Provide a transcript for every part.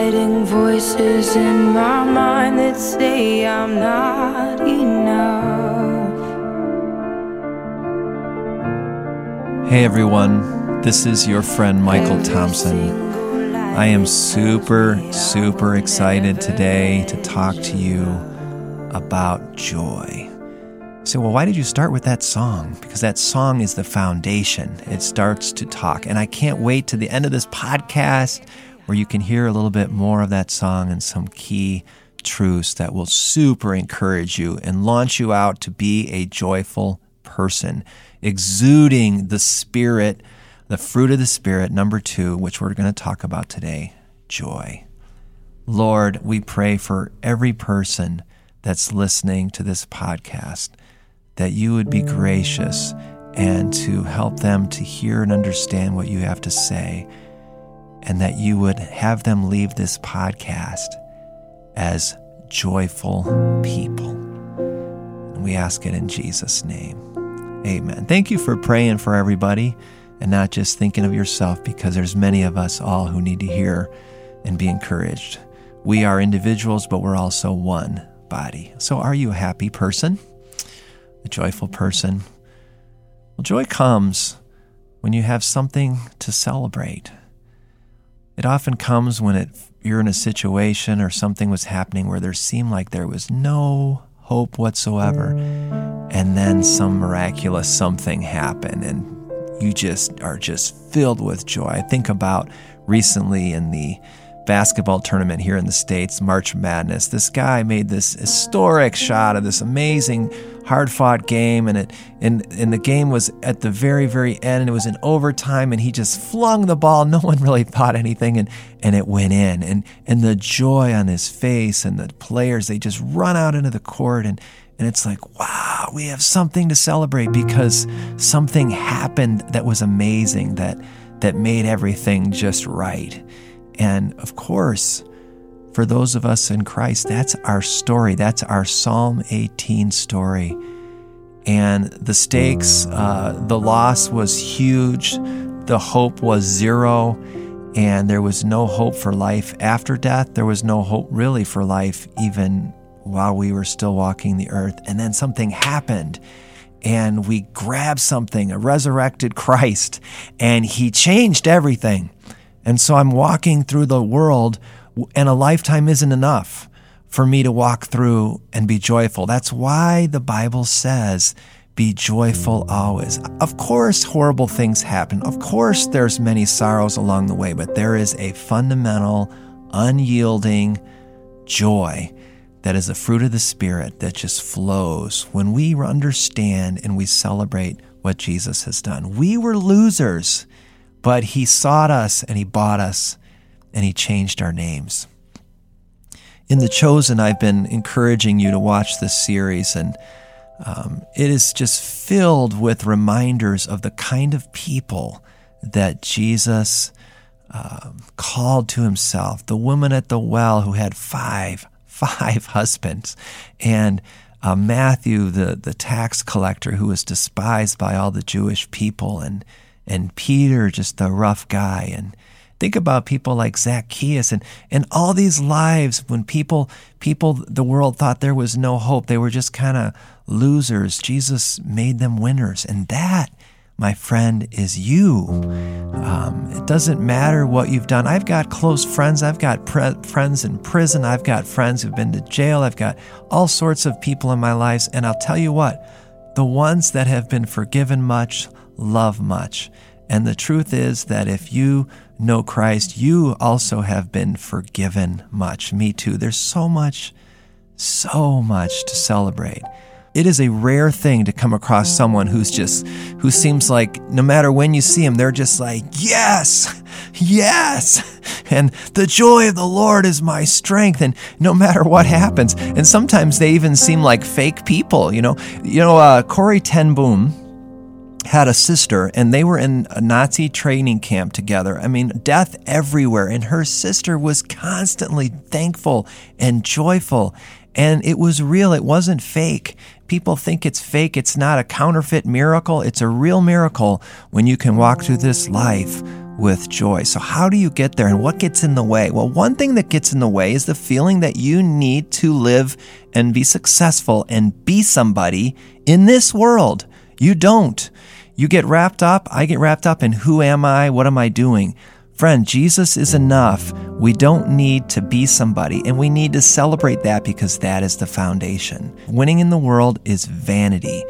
fighting voices in my mind that say I'm not enough. Hey everyone, this is your friend Michael Thompson. I am super, super excited today to talk to you about joy. So, well, why did you start with that song? Because that song is the foundation. It starts to talk. And I can't wait to the end of this podcast where you can hear a little bit more of that song and some key truths that will super encourage you and launch you out to be a joyful person, exuding the Spirit, the fruit of the Spirit, number two, which we're going to talk about today joy. Lord, we pray for every person that's listening to this podcast that you would be gracious and to help them to hear and understand what you have to say and that you would have them leave this podcast as joyful people. And we ask it in Jesus' name. Amen. Thank you for praying for everybody and not just thinking of yourself because there's many of us all who need to hear and be encouraged. We are individuals, but we're also one body. So are you a happy person? A joyful person? Well, joy comes when you have something to celebrate. It often comes when it, you're in a situation or something was happening where there seemed like there was no hope whatsoever. And then some miraculous something happened and you just are just filled with joy. I think about recently in the basketball tournament here in the States, March Madness. This guy made this historic shot of this amazing hard fought game, and it and, and the game was at the very, very end, and it was in overtime, and he just flung the ball. No one really thought anything, and and it went in. And and the joy on his face and the players, they just run out into the court and and it's like, wow, we have something to celebrate because something happened that was amazing, that that made everything just right. And of course, for those of us in Christ, that's our story. That's our Psalm 18 story. And the stakes, uh, the loss was huge, the hope was zero, and there was no hope for life after death. There was no hope really for life even while we were still walking the earth. And then something happened and we grabbed something, a resurrected Christ, and he changed everything. And so I'm walking through the world and a lifetime isn't enough for me to walk through and be joyful. That's why the Bible says, be joyful always. Of course, horrible things happen. Of course, there's many sorrows along the way, but there is a fundamental, unyielding joy that is the fruit of the Spirit that just flows when we understand and we celebrate what Jesus has done. We were losers, but He sought us and He bought us and He changed our names. In The Chosen, I've been encouraging you to watch this series, and um, it is just filled with reminders of the kind of people that Jesus uh, called to himself. The woman at the well who had five, five husbands, and uh, Matthew, the, the tax collector who was despised by all the Jewish people, and, and Peter, just the rough guy, and Think about people like Zacchaeus and, and all these lives when people, people, the world thought there was no hope. They were just kind of losers. Jesus made them winners. And that, my friend, is you. Um, it doesn't matter what you've done. I've got close friends. I've got pre- friends in prison. I've got friends who've been to jail. I've got all sorts of people in my lives. And I'll tell you what, the ones that have been forgiven much love much. And the truth is that if you know Christ, you also have been forgiven much. Me too. There's so much, so much to celebrate. It is a rare thing to come across someone who's just, who seems like no matter when you see them, they're just like, yes, yes. And the joy of the Lord is my strength. And no matter what happens, and sometimes they even seem like fake people, you know, you know, uh, Corrie ten Boom, had a sister and they were in a Nazi training camp together. I mean, death everywhere. And her sister was constantly thankful and joyful. And it was real, it wasn't fake. People think it's fake. It's not a counterfeit miracle. It's a real miracle when you can walk through this life with joy. So, how do you get there and what gets in the way? Well, one thing that gets in the way is the feeling that you need to live and be successful and be somebody in this world. You don't. You get wrapped up, I get wrapped up in who am I? What am I doing? Friend, Jesus is enough. We don't need to be somebody, and we need to celebrate that because that is the foundation. Winning in the world is vanity.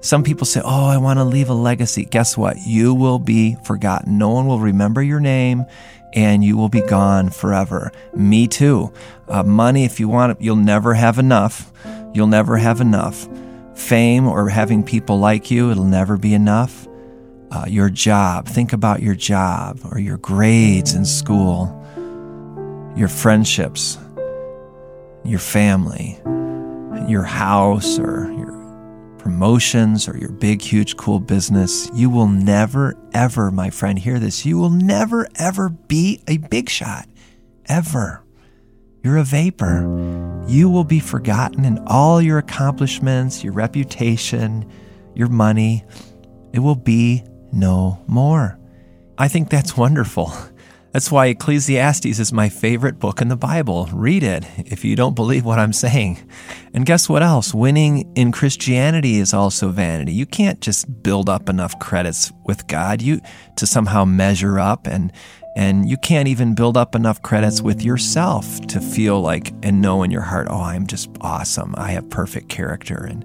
Some people say, Oh, I want to leave a legacy. Guess what? You will be forgotten. No one will remember your name and you will be gone forever. Me too. Uh, money, if you want it, you'll never have enough. You'll never have enough fame or having people like you, it'll never be enough. Uh, your job, think about your job or your grades in school, your friendships, your family, your house or your promotions or your big, huge, cool business. You will never, ever, my friend, hear this. You will never, ever be a big shot. Ever. You're a vapor. You will be forgotten in all your accomplishments, your reputation, your money. It will be no more. I think that's wonderful. That's why Ecclesiastes is my favorite book in the Bible. Read it if you don't believe what I'm saying. And guess what else? Winning in Christianity is also vanity. You can't just build up enough credits with God you to somehow measure up and and you can't even build up enough credits with yourself to feel like and know in your heart, oh, I'm just awesome. I have perfect character. And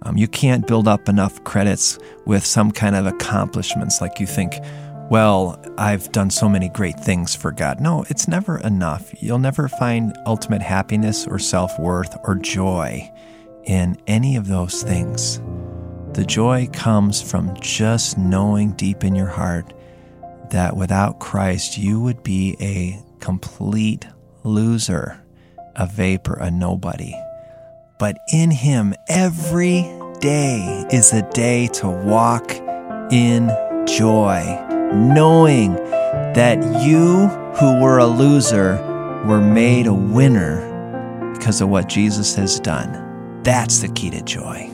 um, you can't build up enough credits with some kind of accomplishments like you think, well, I've done so many great things for God. No, it's never enough. You'll never find ultimate happiness or self worth or joy in any of those things. The joy comes from just knowing deep in your heart that without Christ, you would be a complete loser, a vapor, a nobody. But in Him, every day is a day to walk in joy, knowing that you who were a loser were made a winner because of what Jesus has done. That's the key to joy.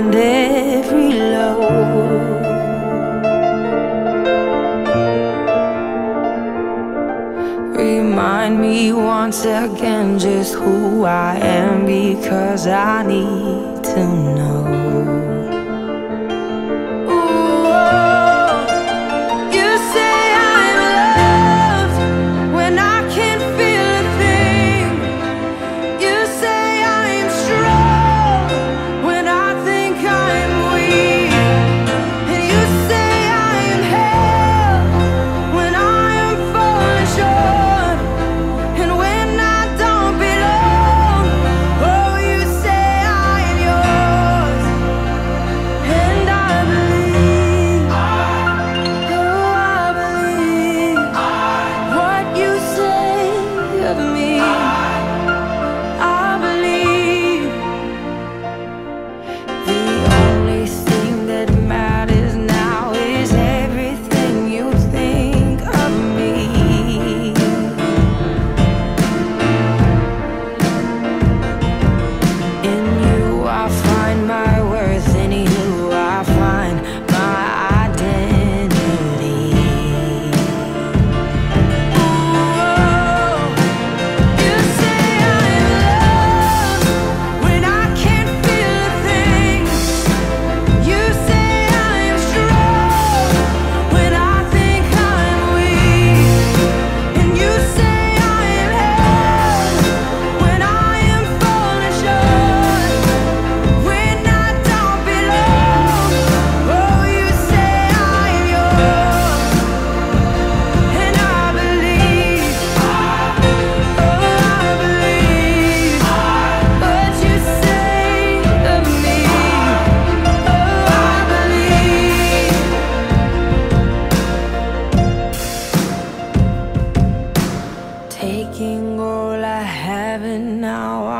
and every low. Remind me once again just who I am because I need to know. all I have and now I